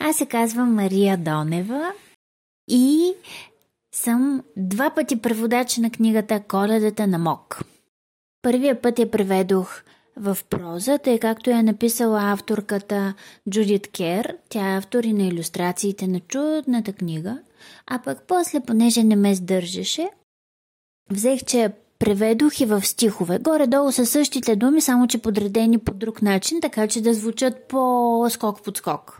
Аз се казвам Мария Донева и съм два пъти преводач на книгата Коледата на Мок. Първия път я преведох в проза, тъй както я написала авторката Джудит Кер. Тя е автор и на иллюстрациите на чудната книга. А пък после, понеже не ме сдържаше, взех, че я преведох и в стихове. Горе-долу са същите думи, само че подредени по друг начин, така че да звучат по-скок под скок.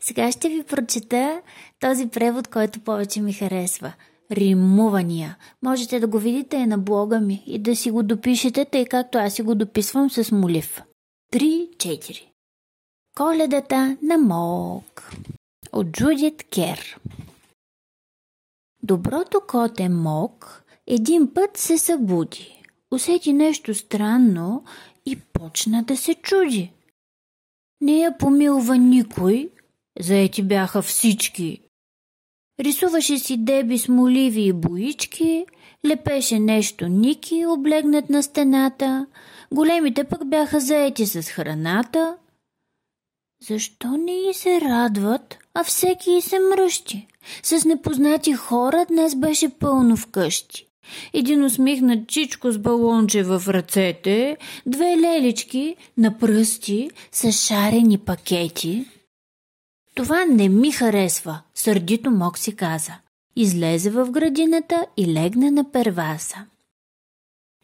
Сега ще ви прочета този превод, който повече ми харесва. Римувания. Можете да го видите на блога ми и да си го допишете, тъй както аз си го дописвам с молив. 3-4 Коледата на Мок от Джудит Кер Доброто коте Мок един път се събуди, усети нещо странно и почна да се чуди. Не я помилва никой, заети бяха всички. Рисуваше си деби с моливи и боички, лепеше нещо Ники, облегнат на стената, големите пък бяха заети с храната. Защо не и се радват, а всеки и се мръщи? С непознати хора днес беше пълно вкъщи. Един усмихнат чичко с балонче в ръцете, две лелички на пръсти с шарени пакети. Това не ми харесва, сърдито Мок си каза. Излезе в градината и легна на перваса.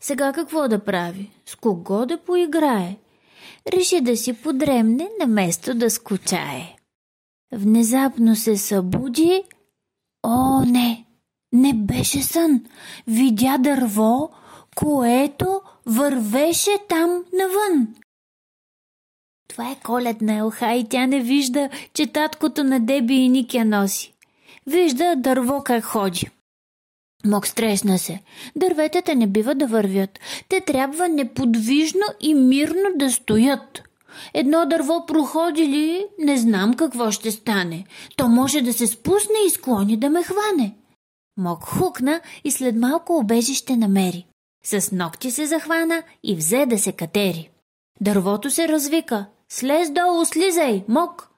Сега какво да прави? С кого да поиграе? Реши да си подремне, наместо да скучае. Внезапно се събуди. О, не! Не беше сън. Видя дърво, което вървеше там навън. Това е коледна елха и тя не вижда, че таткото на Деби и Ник я носи. Вижда дърво как ходи. Мок стресна се. Дърветата не бива да вървят. Те трябва неподвижно и мирно да стоят. Едно дърво проходи ли, не знам какво ще стане. То може да се спусне и склони да ме хване. Мок хукна и след малко обежище намери. С ногти се захвана и взе да се катери. Дървото се развика. Слез долу, слизай, мок!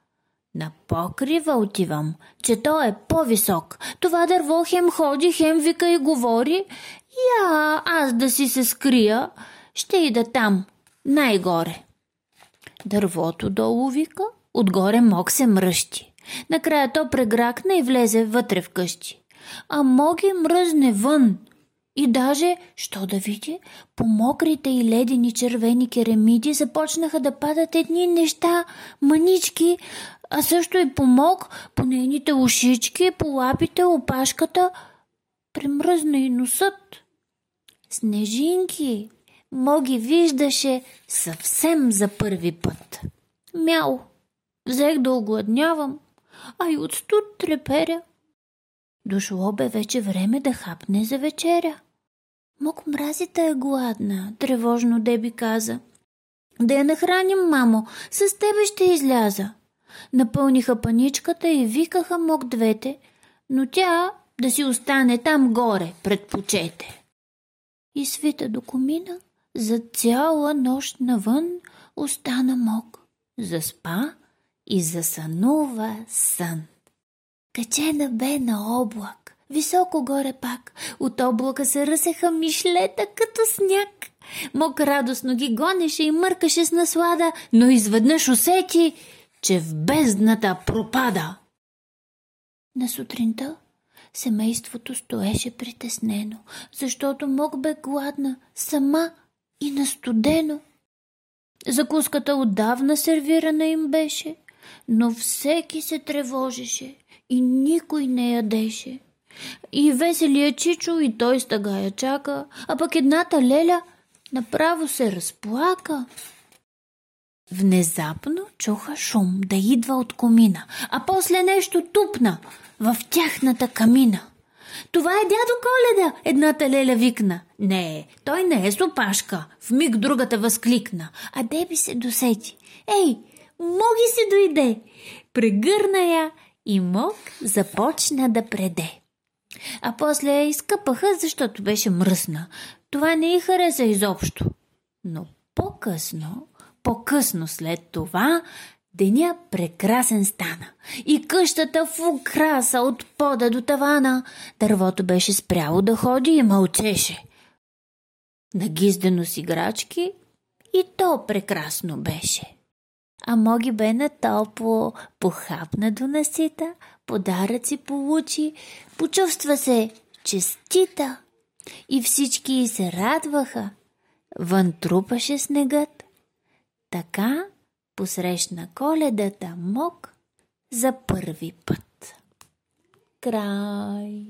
На покрива отивам, че то е по-висок. Това дърво хем ходи, хем вика и говори. Я, аз да си се скрия, ще ида там, най-горе. Дървото долу вика, отгоре мок се мръщи. Накрая то прегракна и влезе вътре в къщи а моги мръзне вън. И даже, що да види, по мокрите и ледени червени керамиди започнаха да падат едни неща, манички, а също и по мок, по нейните ушички, по лапите, опашката. Премръзна и носът. Снежинки, Моги виждаше съвсем за първи път. Мяу, взех да огладнявам, а и от студ треперя. Дошло бе вече време да хапне за вечеря. Мок мразите е гладна, тревожно Деби каза. Да я нахраним, мамо, с тебе ще изляза. Напълниха паничката и викаха Мок двете, но тя да си остане там горе, предпочете. И свита до комина, за цяла нощ навън остана Мок. Заспа и засънува сън. Качена бе на облак, високо горе пак. От облака се ръсеха мишлета като сняг. Мок радостно ги гонеше и мъркаше с наслада, но изведнъж усети, че в бездната пропада. На сутринта семейството стоеше притеснено, защото Мок бе гладна, сама и настудено. Закуската отдавна сервирана им беше, но всеки се тревожеше и никой не ядеше. И веселия Чичо и той стъга я чака, а пък едната леля направо се разплака. Внезапно чуха шум да идва от комина, а после нещо тупна в тяхната камина. Това е дядо Коледа, едната леля викна. Не, той не е сопашка, в миг другата възкликна, а Деби се досети. Ей, моги си дойде! Прегърна я и Мок започна да преде. А после я изкъпаха, защото беше мръсна. Това не й хареса изобщо. Но по-късно, по-късно след това, Деня прекрасен стана и къщата в украса от пода до тавана. Дървото беше спряло да ходи и мълчеше. Нагиздено с играчки и то прекрасно беше. А Моги бе на топло, похапна до насита, подаръци получи, почувства се честита и всички се радваха. Вън трупаше снегът. Така посрещна коледата Мок за първи път. Край